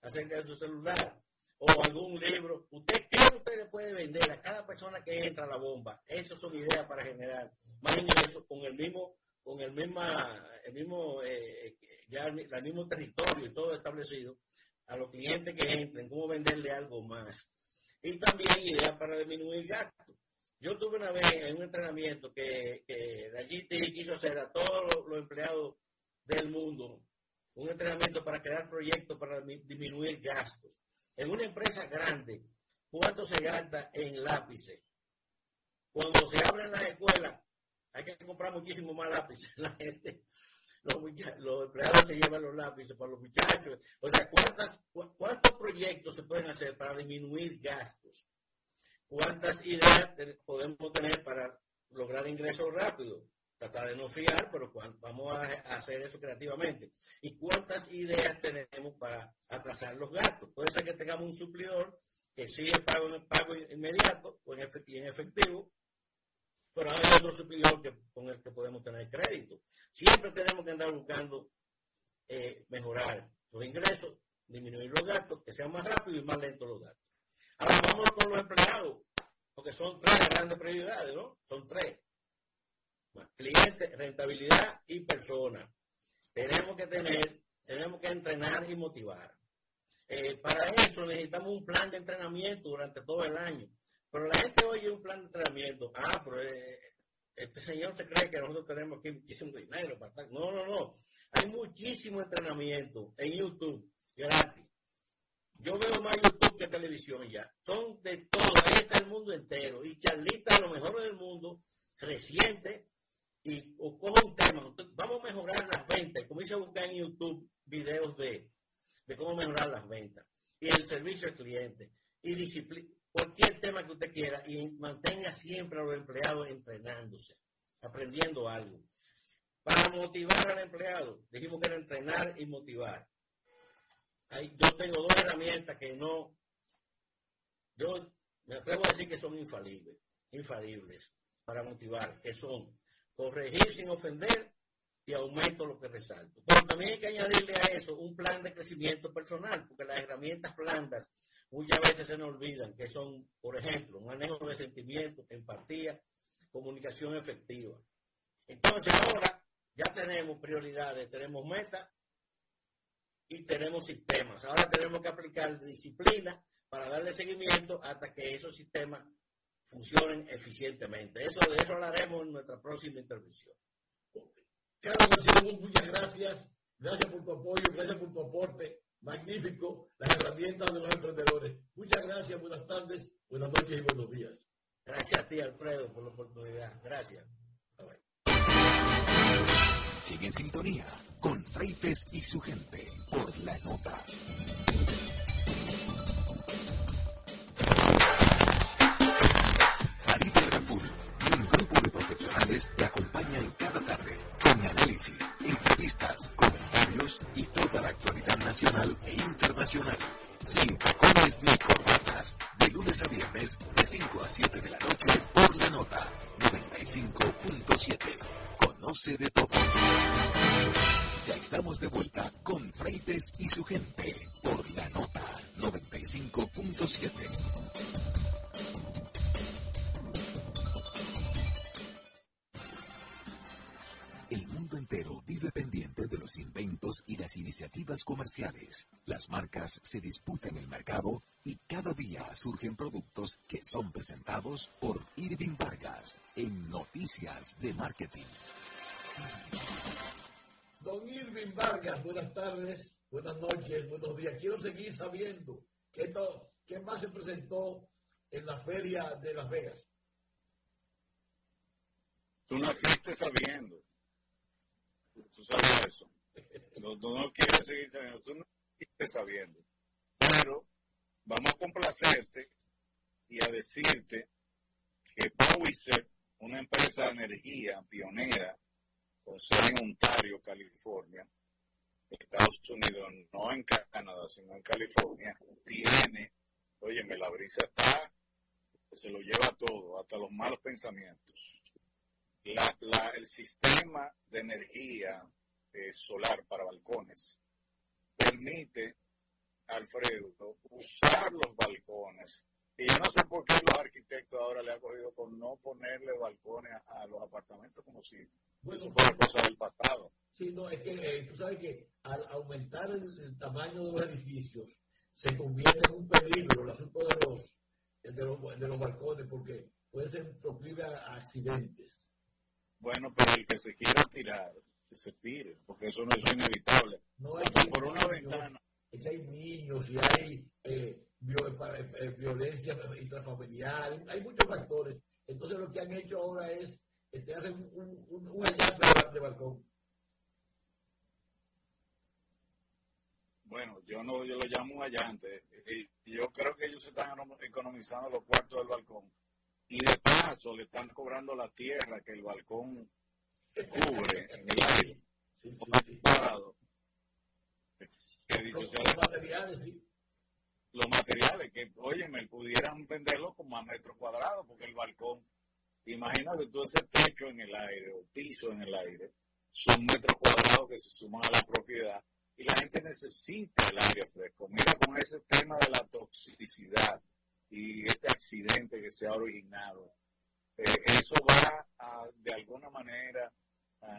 acerca de su celular o algún libro. ¿Usted qué usted le puede vender a cada persona que entra a la bomba? Esas son ideas para generar más ingresos con el mismo con el, misma, el mismo, eh, ya el mismo territorio y todo establecido, a los clientes que entren, cómo venderle algo más. Y también ideas para disminuir gastos. Yo tuve una vez en un entrenamiento que, que la GT quiso hacer a todos los, empleados del mundo un entrenamiento para crear proyectos para disminuir gastos. En una empresa grande, ¿cuánto se gasta en lápices? Cuando se abren las escuelas, hay que comprar muchísimo más lápices. La gente, los, los empleados se llevan los lápices para los muchachos. O sea, ¿cuántas, ¿cuántos proyectos se pueden hacer para disminuir gastos? ¿Cuántas ideas podemos tener para lograr ingresos rápidos? Tratar de no fiar, pero vamos a hacer eso creativamente. ¿Y cuántas ideas tenemos para atrasar los gastos? Puede ser que tengamos un suplidor que sigue pago, pago inmediato o en efectivo, pero hay otro que, con el que podemos tener crédito. Siempre tenemos que andar buscando eh, mejorar los ingresos, disminuir los gastos, que sean más rápidos y más lentos los gastos. Ahora vamos con los empleados, porque son tres grandes prioridades, ¿no? Son tres. cliente, rentabilidad y persona. Tenemos que tener, tenemos que entrenar y motivar. Eh, para eso necesitamos un plan de entrenamiento durante todo el año. Pero la gente oye un plan de entrenamiento. Ah, pero eh, este señor se cree que nosotros tenemos aquí muchísimo dinero para estar. No, no, no. Hay muchísimo entrenamiento en YouTube gratis. Yo veo más YouTube que televisión ya. Son de todo. Ahí está el mundo entero. Y charlita, lo mejor del mundo, reciente. Y o un tema. Vamos a mejorar las ventas. Comienza a buscar en YouTube videos de, de cómo mejorar las ventas. Y el servicio al cliente. Y disciplina cualquier tema que usted quiera y mantenga siempre a los empleados entrenándose, aprendiendo algo. Para motivar al empleado, dijimos que era entrenar y motivar. yo tengo dos herramientas que no, yo me atrevo a decir que son infalibles, infalibles para motivar, que son corregir sin ofender y aumento lo que resalto. Pero también hay que añadirle a eso un plan de crecimiento personal, porque las herramientas blandas muchas veces se nos olvidan, que son, por ejemplo, manejo de sentimientos, empatía, comunicación efectiva. Entonces ahora ya tenemos prioridades, tenemos metas y tenemos sistemas. Ahora tenemos que aplicar disciplina para darle seguimiento hasta que esos sistemas funcionen eficientemente. Eso de eso hablaremos en nuestra próxima intervención. Carlos muchas gracias. Gracias por tu apoyo, gracias por tu aporte magnífico las herramientas de los emprendedores. Muchas gracias, buenas tardes, buenas noches y buenos días. Gracias a ti, Alfredo, por la oportunidad. Gracias. Sigue en sintonía con Freites y su gente por la nota. Te acompaña en cada tarde con análisis, entrevistas, comentarios y toda la actualidad nacional e internacional. Sin tacones ni corbatas. De lunes a viernes, de 5 a 7 de la noche, por la nota 95.7. Conoce de todo. Ya estamos de vuelta con Freites y su gente por la nota 95.7. El mundo entero vive pendiente de los inventos y las iniciativas comerciales. Las marcas se disputan el mercado y cada día surgen productos que son presentados por Irving Vargas en Noticias de Marketing. Don Irving Vargas, buenas tardes, buenas noches, buenos días. Quiero seguir sabiendo qué, qué más se presentó en la feria de Las Vegas. Tú naciste sabiendo. Tú sabes eso. Tú no quieres seguir sabiendo. Tú no quieres sabiendo. Pero vamos a complacerte y a decirte que Powiser, una empresa de energía pionera con sede en Ontario, California, Estados Unidos, no en Canadá, sino en California, tiene, óyeme, la brisa está, se lo lleva todo, hasta los malos pensamientos la, el sistema de energía eh, solar para balcones permite, Alfredo, usar los balcones Y yo no sé por qué los arquitectos ahora le han cogido por no ponerle balcones a, los apartamentos como si eso fuera cosa del pasado. Sí, no, es que eh, tú sabes que al aumentar el, tamaño de los edificios se convierte en un peligro el asunto de los, de los, de los balcones porque puede ser proclive a, accidentes. Bueno, pero el que se quiera tirar, que se tire, porque eso no es inevitable. No es por una ventana. Es que hay niños y hay eh, eh, eh, violencia intrafamiliar, hay muchos factores. Entonces lo que han hecho ahora es este, hacer un, un, un allante de balcón. Bueno, yo no, yo lo llamo un allante. Yo creo que ellos están economizando los cuartos del balcón. Y de paso le están cobrando la tierra que el balcón cubre en el aire. Sí, sí, sí. los materiales, sí los materiales que, oye, me pudieran venderlo como a metros cuadrados, porque el balcón, imagínate tú ese techo en el aire o piso en el aire, son metros cuadrados que se suman a la propiedad y la gente necesita el aire fresco. Mira con ese tema de la toxicidad y este accidente que originado, eh, eso va a, de alguna manera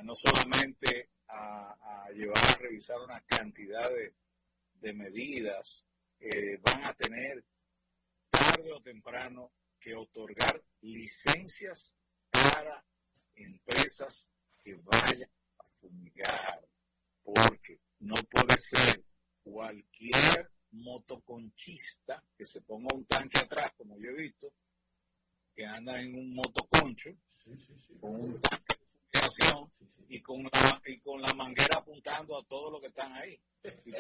no solamente a, llevar a revisar una cantidad de medidas eh, van a tener tarde o temprano que otorgar licencias para empresas que vayan a fumigar, porque no puede ser cualquier motoconchista que se ponga un tanque atrás, como yo he visto, que anda en un motoconcho, con un tanque de fumigación y con, la, y con la manguera apuntando a todo lo que están ahí. Y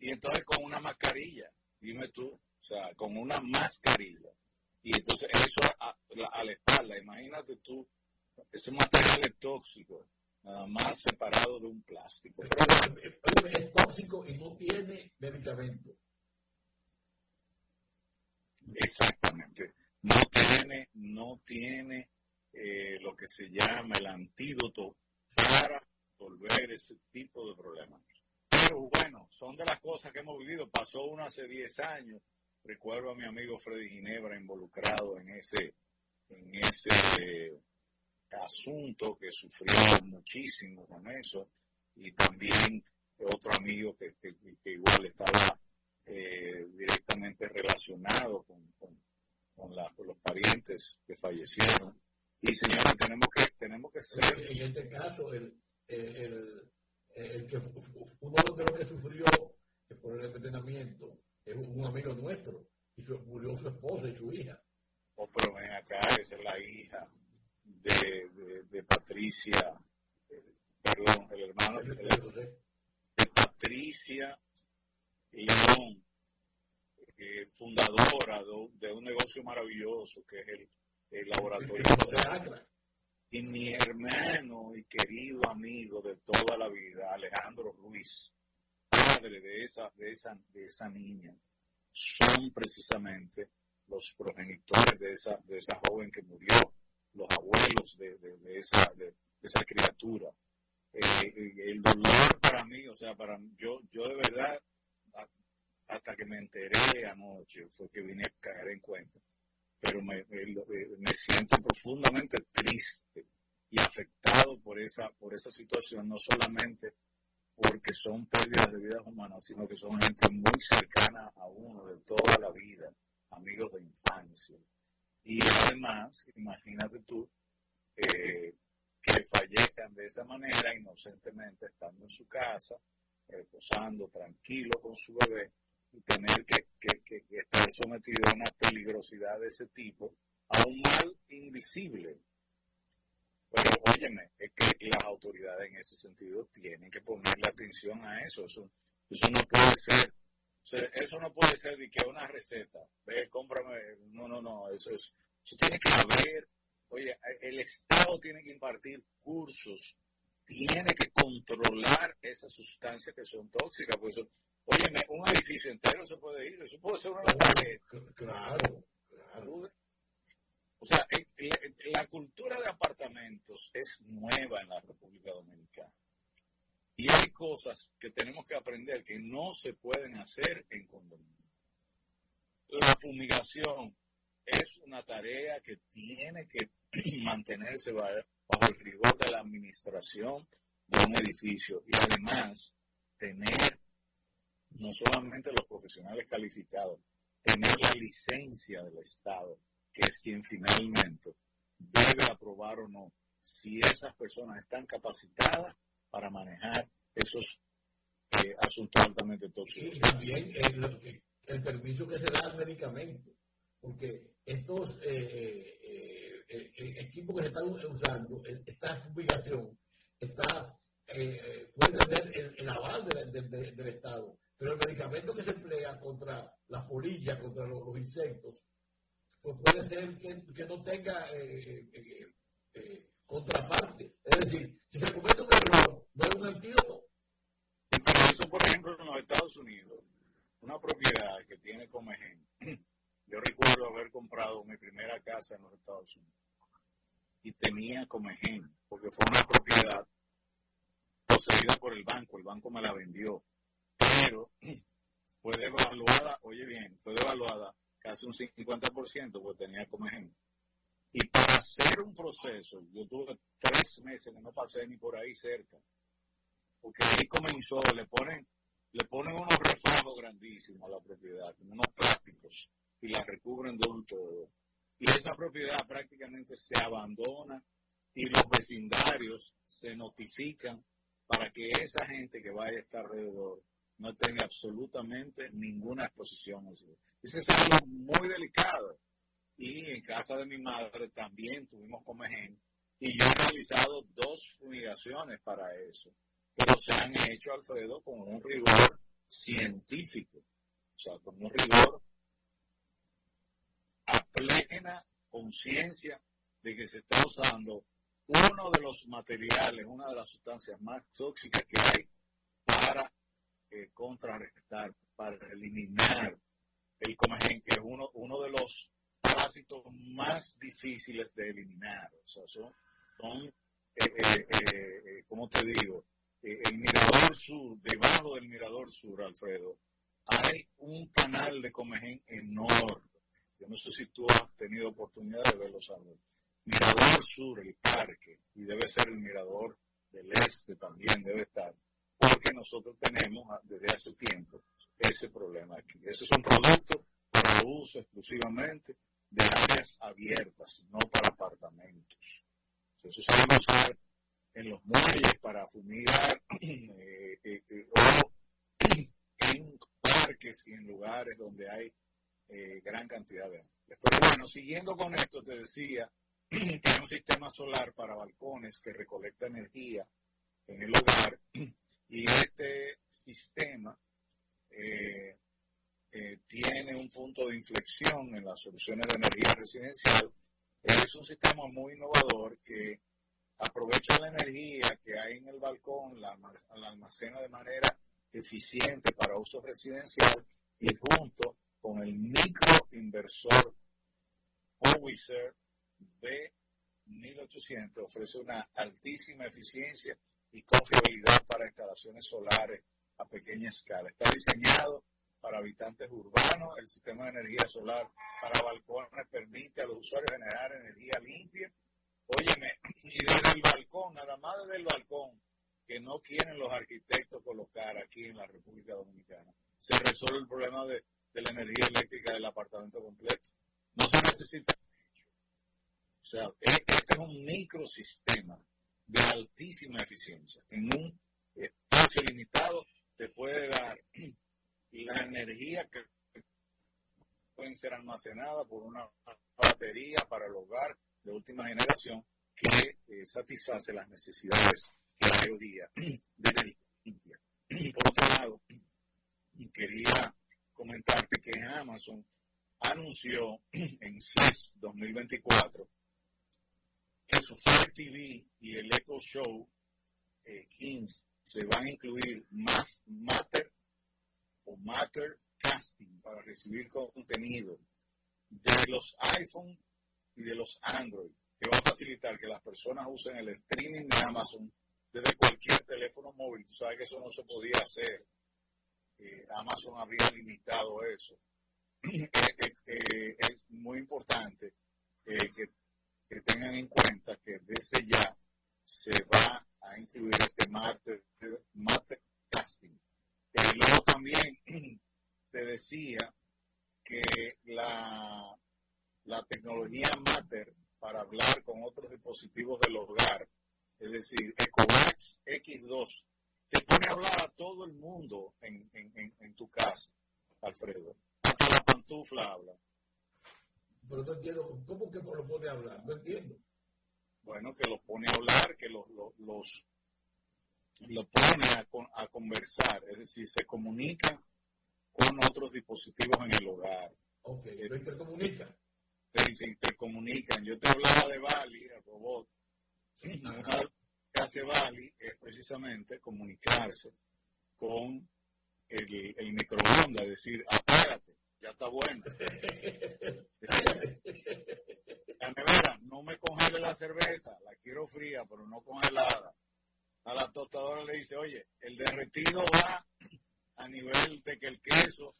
y entonces con una mascarilla, dime tú, o sea, con una mascarilla. Y entonces eso a, la, espalda, imagínate tú, ese material es tóxico, nada más separado de un plástico. es tóxico y no tiene medicamento. Exactamente. No tiene, no tiene eh, lo que se llama el antídoto para resolver ese tipo de problemas bueno, son de las cosas que hemos vivido. Pasó uno hace 10 años. Recuerdo a mi amigo Freddy Ginebra involucrado en ese, en ese asunto que sufrió muchísimo con eso. Y también otro amigo que, igual estaba eh, directamente relacionado con, con, los parientes que fallecieron. Y señores, tenemos que, tenemos que ser. En este caso, el, el el que uno de los que sufrió por el envenenamiento es un amigo nuestro y murió su esposa y su hija. Oh, pero ven acá, esa es la hija de, de, Patricia, eh, perdón, el hermano de, Patricia León, eh, fundadora de, un negocio maravilloso que es el, el laboratorio de y mi hermano y querido amigo de toda la vida, Alejandro Ruiz, padre de esa, de esa, de esa niña, son precisamente los progenitores de esa, de esa joven que murió, los abuelos de, de, esa, de, esa criatura. Eh, el dolor para mí, o sea, para yo, yo de verdad, hasta que me enteré anoche, fue que vine a caer en cuenta pero me, me, siento profundamente triste y afectado por esa, por esa situación, no solamente porque son pérdidas de vidas humanas, sino que son gente muy cercana a uno de toda la vida, amigos de infancia. Y además, imagínate tú, eh, que fallezcan de esa manera, inocentemente, estando en su casa, reposando tranquilo con su bebé, y tener que, estar sometido a una peligrosidad de ese tipo, a un mal invisible. Pero óyeme, es que las autoridades en ese sentido tienen que ponerle atención a. Eso, eso no puede ser. Eso no puede ser de que una receta, ve, cómprame, no, no, no, eso es, eso tiene que haber, oye, el Estado tiene que impartir cursos, tiene que controlar esas sustancias que son tóxicas, pues eso, Óyeme, un edificio entero se puede ir, eso puede ser una Claro, claro. O sea, la cultura de apartamentos es nueva en la República Dominicana. Y hay cosas que tenemos que aprender que no se pueden hacer en condominios. la fumigación es una tarea que tiene que mantenerse bajo el rigor de la administración de un edificio y además tener no solamente los profesionales calificados, tener la licencia del Estado, que es quien finalmente debe aprobar o no si esas personas están capacitadas para manejar esos eh, asuntos altamente tóxicos. Y también el, el, permiso que se da al medicamento, porque estos eh, eh, equipos que se están usando, esta fumigación, está, puede tener el, aval del Estado, pero el medicamento que se emplea contra las polillas, contra los, insectos, pues puede ser que, que no tenga contraparte. Es decir, si se comete un error, no un antídoto. Eso, por ejemplo, en los Estados Unidos, una propiedad que tiene Comegen, yo recuerdo haber comprado mi primera casa en los Estados Unidos y tenía Comegen, porque fue una propiedad poseída por el banco, el banco me la vendió, pero fue devaluada, oye bien, fue devaluada casi un 50% porque tenía Comegen. Y para un proceso, yo tuve tres meses que no pasé ni por ahí cerca, porque ahí comenzó, le ponen, le ponen unos reflejos grandísimos a la propiedad, unos plásticos, y la recubren de un todo. Y esa propiedad prácticamente se abandona y los vecindarios se notifican para que esa gente que vaya a estar alrededor no tenga absolutamente ninguna exposición. Ese es algo muy delicado y en casa de mi madre también tuvimos comején y yo he realizado dos fumigaciones para eso, pero se han hecho, Alfredo, con un rigor científico, o sea, con un rigor a plena conciencia de que se está usando uno de los materiales, una de las sustancias más tóxicas que hay para eh, contrarrestar, para eliminar el comején, que es uno, uno de los parásitos más difíciles de eliminar. O sea, son, son eh, eh, eh, ¿cómo te digo? el Mirador Sur, debajo del Mirador Sur, Alfredo, hay un canal de Comején enorme. Yo no sé si tú has tenido oportunidad de verlo, árboles. Mirador Sur, el parque, y debe ser el Mirador del Este también, debe estar, porque nosotros tenemos ah, desde hace tiempo ese problema aquí. Ese es un producto para uso exclusivamente de áreas abiertas, no para apartamentos. Eso se a usar en los muelles para fumigar eh, eh, eh, o en parques y en lugares donde hay gran cantidad de Pero bueno, siguiendo con esto, te decía que hay un sistema solar para balcones que recolecta energía en el hogar y este sistema eh, eh, tiene un punto de inflexión en las soluciones de energía residencial. Es un sistema muy innovador que aprovecha la energía que hay en el balcón, la, almacena de manera eficiente para uso residencial y junto con el microinversor Powiser B1800 ofrece una altísima eficiencia y confiabilidad para instalaciones solares a pequeña escala. Está diseñado para habitantes urbanos, el sistema de energía solar para balcones permite a los usuarios generar energía limpia. Óyeme, y desde el balcón, nada más desde el balcón, que no quieren los arquitectos colocar aquí en la República Dominicana, se resuelve el problema de, la energía eléctrica del apartamento completo. No se necesita o sea, e, este es un microsistema de altísima eficiencia. En un espacio limitado te puede dar la energía que pueden ser almacenada por una batería para el hogar de última generación que eh, satisface las necesidades que hay hoy día de energía por otro lado, quería comentarte que Amazon anunció en CES 2024 que su Fire TV y el Echo Show eh, Kings se van a incluir más Matter o Matter Casting para recibir contenido de los iPhone y de los Android, que va a facilitar que las personas usen el streaming de Amazon desde cualquier teléfono móvil. Tú sabes que eso no se podía hacer. Eh, Amazon había limitado eso. es muy importante que, tengan en cuenta que desde ya se va a incluir este mate casting. Y luego también te decía que la, la tecnología Matter para hablar con otros dispositivos del hogar, es decir, Ecovax X2, te pone a hablar a todo el mundo en, en, en, tu casa, Alfredo. Hasta la pantufla habla. Pero no entiendo, ¿cómo que lo pone a hablar? No entiendo. Bueno, que los pone a hablar, que los, los, los lo pone a, a, conversar, es decir, se comunica con otros dispositivos en el hogar. Ok, lo intercomunica. Se intercomunican. Yo te hablaba de Bali, el robot. Una que hace Bali es precisamente comunicarse con el, el microondas, es decir, apágate, ya está bueno. La nevera, no me congele la cerveza, la quiero fría, pero no congelada. A la tostadora le dice, oye, el derretido va a nivel de que el queso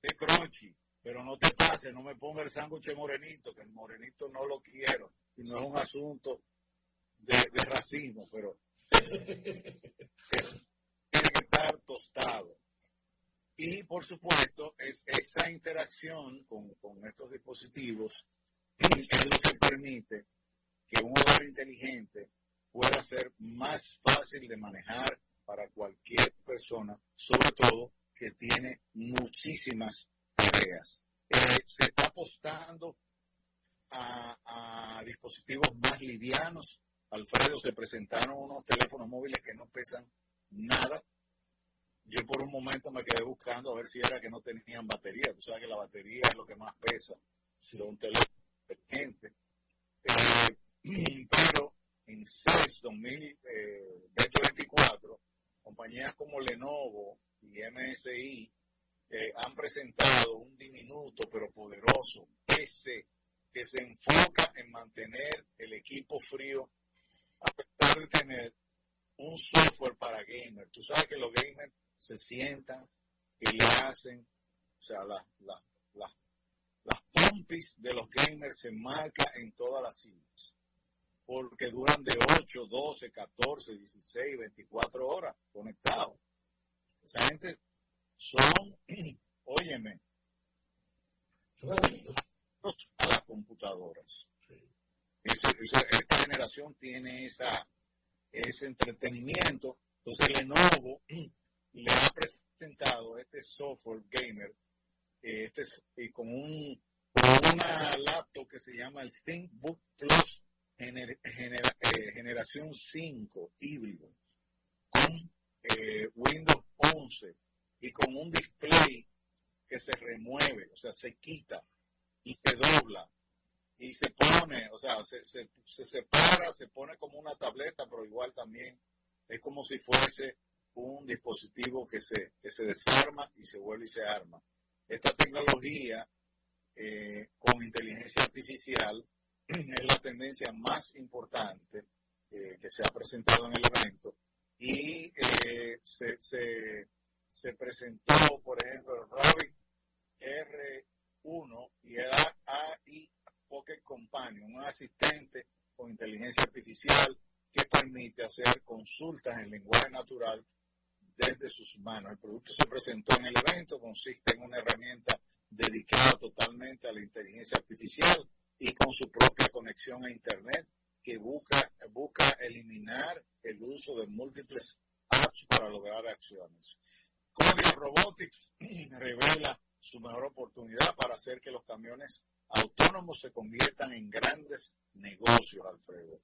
esté crunchy, pero no te pase, no me ponga el sándwich morenito, que el morenito no lo quiero, y no es un asunto de, racismo, pero tiene que estar tostado. Y por supuesto, es, esa interacción con, con estos dispositivos es lo que permite que un hogar inteligente pueda ser más fácil de manejar para cualquier persona, sobre todo que tiene muchísimas tareas. Eh, se está apostando a, dispositivos más livianos. Alfredo, se presentaron unos teléfonos móviles que no pesan nada. Yo por un momento me quedé buscando a ver si era que no tenían batería. Tú sabes que la batería es lo que más pesa de un teléfono inteligente. Eh, pero en CES 2024, compañías como Lenovo y MSI eh, han presentado un diminuto pero poderoso PC que se enfoca en mantener el equipo frío a pesar de tener un software para gamers. Tú sabes que los gamers se sientan y le hacen, o sea, las la, la, las pompis de los gamers se marcan en todas las sillas porque duran de 8, 12, 14, 16, 24 horas conectados. Esa gente son, óyeme, son a las computadoras. esta generación tiene esa, ese entretenimiento. Entonces Lenovo le ha presentado este software gamer este, y con, un, con una laptop que se llama el ThinkBook Plus eh, generación 5 híbrido con eh, Windows 11 y con un display que se remueve, o sea, se quita y se dobla y se pone, o sea, se, se, se separa, se pone como una tableta, pero igual también es como si fuese un dispositivo que se, que se desarma y se vuelve y se arma. Esta tecnología eh, con inteligencia artificial es la tendencia más importante eh, que se ha presentado en el evento y eh, se, se, se, presentó, por ejemplo, el Rabbit R1 y el AI Pocket Companion, un asistente con inteligencia artificial que permite hacer consultas en lenguaje natural desde sus manos. El producto se presentó en el evento, consiste en una herramienta dedicada totalmente a la inteligencia artificial y con su propia conexión a Internet que busca, busca eliminar el uso de múltiples apps para lograr acciones. Código Robotics revela su mejor oportunidad para hacer que los camiones autónomos se conviertan en grandes negocios, Alfredo.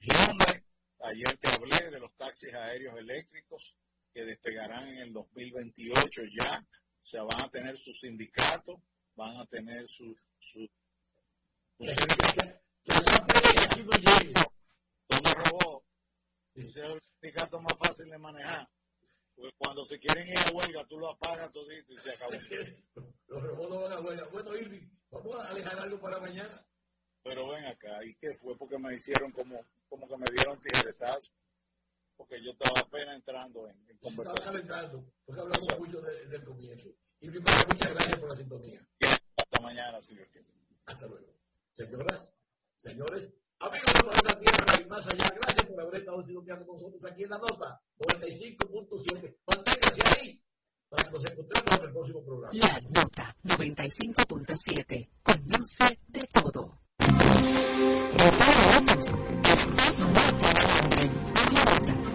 Hyundai, ayer te hablé de los taxis aéreos eléctricos que despegarán en el 2028 ya, o sea, van a tener su sindicato, van a tener su, su que no ¿Dónde robó? Ese es el sindicato más fácil de manejar. Pues cuando se quieren ir a huelga, tú lo apagas todito y se acabó. Los robots no van a huelga. Bueno, Irving, vamos a alejar algo para mañana. Pero ven acá, ¿y qué fue? Porque me hicieron como, como que me dieron tijeretazo. Porque yo estaba apenas entrando en, en conversación. Estaba calentando, porque hablamos mucho de, del comienzo. Y primero, muchas gracias por la sintonía. mañana, si Dios quiere. Hasta luego. Señoras, señores, amigos de nuestra tierra y más allá, gracias por haber estado sintonizando con nosotros aquí en la nota 95.7. Manténgase ahí para que nos encontremos en el próximo programa. La nota 95.7. Conoce de todo. Rosario López, es no. La nota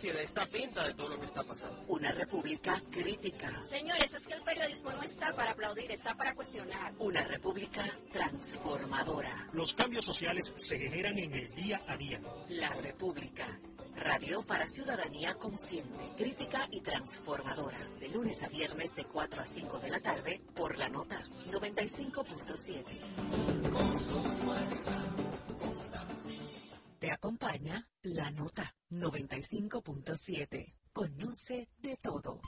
sociedad está pinta de todo lo que está pasando. Una república crítica. Señores, es que el periodismo no está para aplaudir, está para cuestionar. Una república transformadora. Los cambios sociales se generan en el día a día. La república. Radio para ciudadanía consciente, crítica y transformadora. De lunes a viernes de 4 a 5 de la tarde por la nota 95.7. Te acompaña la nota 95.7. Conoce de todo.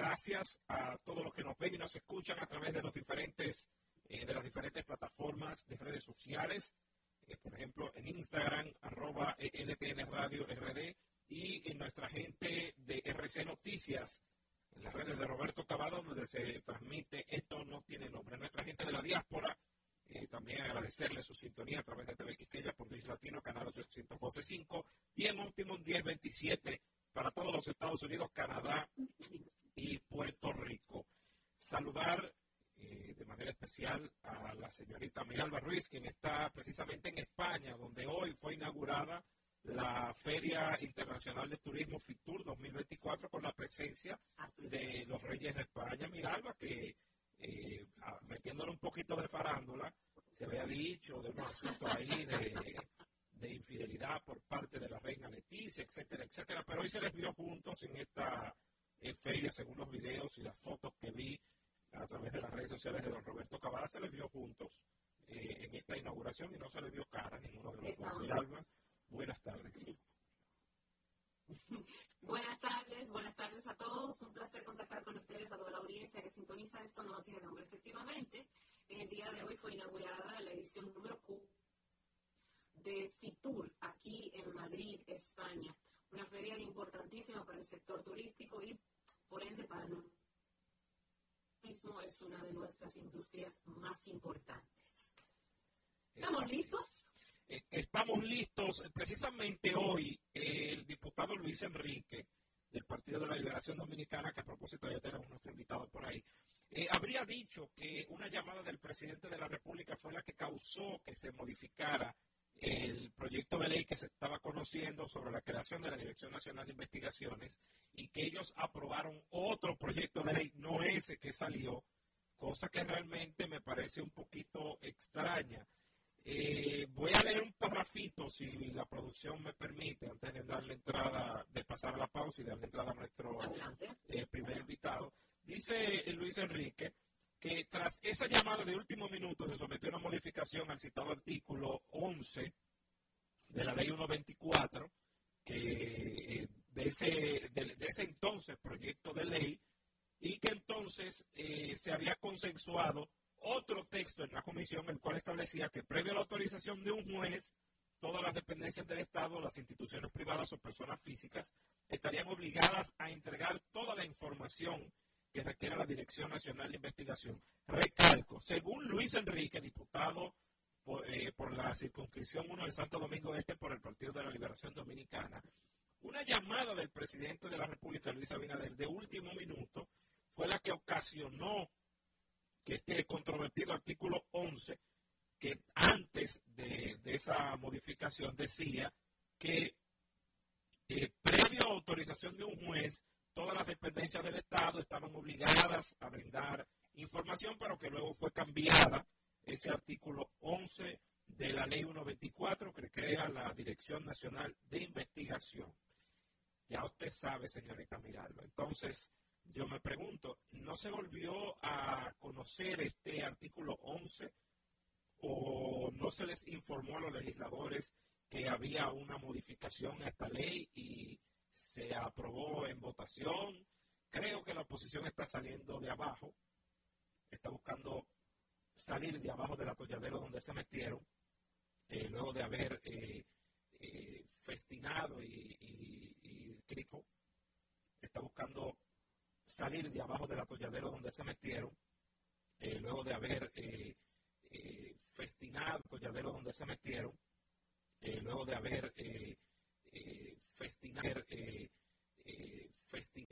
Gracias a todos los que nos ven y nos escuchan a través de los diferentes, eh, de las diferentes plataformas de redes sociales, eh, por ejemplo, en Instagram, arroba LTN Radio RD, y en nuestra gente de RC Noticias, en las redes de Roberto Cavado, donde se transmite Esto No Tiene Nombre. Nuestra gente de la diáspora, eh, también agradecerle su sintonía a través de TV Quisqueya por Dish Latino, canal 812.5 y en Optimum 1027 para todos los Estados Unidos, Canadá y Puerto Rico. Saludar eh, de manera especial a la señorita Miralba Ruiz, quien está precisamente en España, donde hoy fue inaugurada la Feria Internacional de Turismo FITUR 2024 con la presencia de los Reyes de España. Miralba, que eh, metiéndole un poquito de farándula, se había dicho de unos asuntos ahí de, de infidelidad por parte de la reina Leticia, etcétera, etcétera, pero hoy se les vio juntos en esta eh, feria, según los videos y las fotos que vi a través de las redes sociales de don Roberto Cabada, se les vio juntos eh, en esta inauguración y no se les vio cara a ninguno de los dos. Buenas tardes. Buenas tardes, buenas tardes a todos. Un placer contactar con ustedes, a toda la audiencia que sintoniza esto no tiene nombre. Efectivamente, en el día de hoy fue inaugurada la edición número Q de FITUR aquí en Madrid, España. Una feria importantísima para el sector turístico y, por ende, para el turismo es una de nuestras industrias más importantes. ¿Estamos listos? Eh, estamos listos. Precisamente hoy, eh, el diputado Luis Enrique, del Partido de la Liberación Dominicana, que a propósito ya tenemos nuestro invitado por ahí, eh, habría dicho que una llamada del presidente de la República fue la que causó que se modificara el proyecto de ley que se estaba conociendo sobre la creación de la Dirección Nacional de Investigaciones y que ellos aprobaron otro proyecto de ley, no ese que salió, cosa que realmente me parece un poquito extraña. Eh, voy a leer un parrafito, si la producción me permite, antes de darle entrada, de pasar a la pausa y darle entrada a nuestro eh, primer invitado. Dice Luis Enrique que tras esa llamada de último minuto se sometió una modificación al citado artículo 11 de la ley 124, que eh, de ese, de, de ese entonces proyecto de ley, y que entonces eh, se había consensuado otro texto en la comisión, el cual establecía que previo a la autorización de un juez, todas las dependencias del Estado, las instituciones privadas o personas físicas, estarían obligadas a entregar toda la información que requiere la Dirección Nacional de Investigación. Recalco, según Luis Enrique, diputado por, eh, la circunscripción 1 de Santo Domingo Este por el Partido de la Liberación Dominicana, una llamada del presidente de la República, Luis Abinader, de último minuto, fue la que ocasionó que este controvertido artículo 11, que antes de, esa modificación decía que eh, previo a autorización de un juez, todas las dependencias del Estado estaban obligadas a brindar información, pero que luego fue cambiada ese artículo 11 de la ley 124 que crea la Dirección Nacional de Investigación. Ya usted sabe, señorita Miralba. Entonces, yo me pregunto, ¿no se volvió a conocer este artículo 11 o no se les informó a los legisladores que había una modificación a esta ley y se aprobó en votación? Creo que la oposición está saliendo de abajo, está buscando salir de abajo del atolladero donde se metieron, eh, luego de haber eh, eh, festinado y, y, está buscando salir de abajo del atolladero donde se metieron, luego de haber festinado el atolladero donde se metieron, luego de haber eh, festinar, eh, eh, festi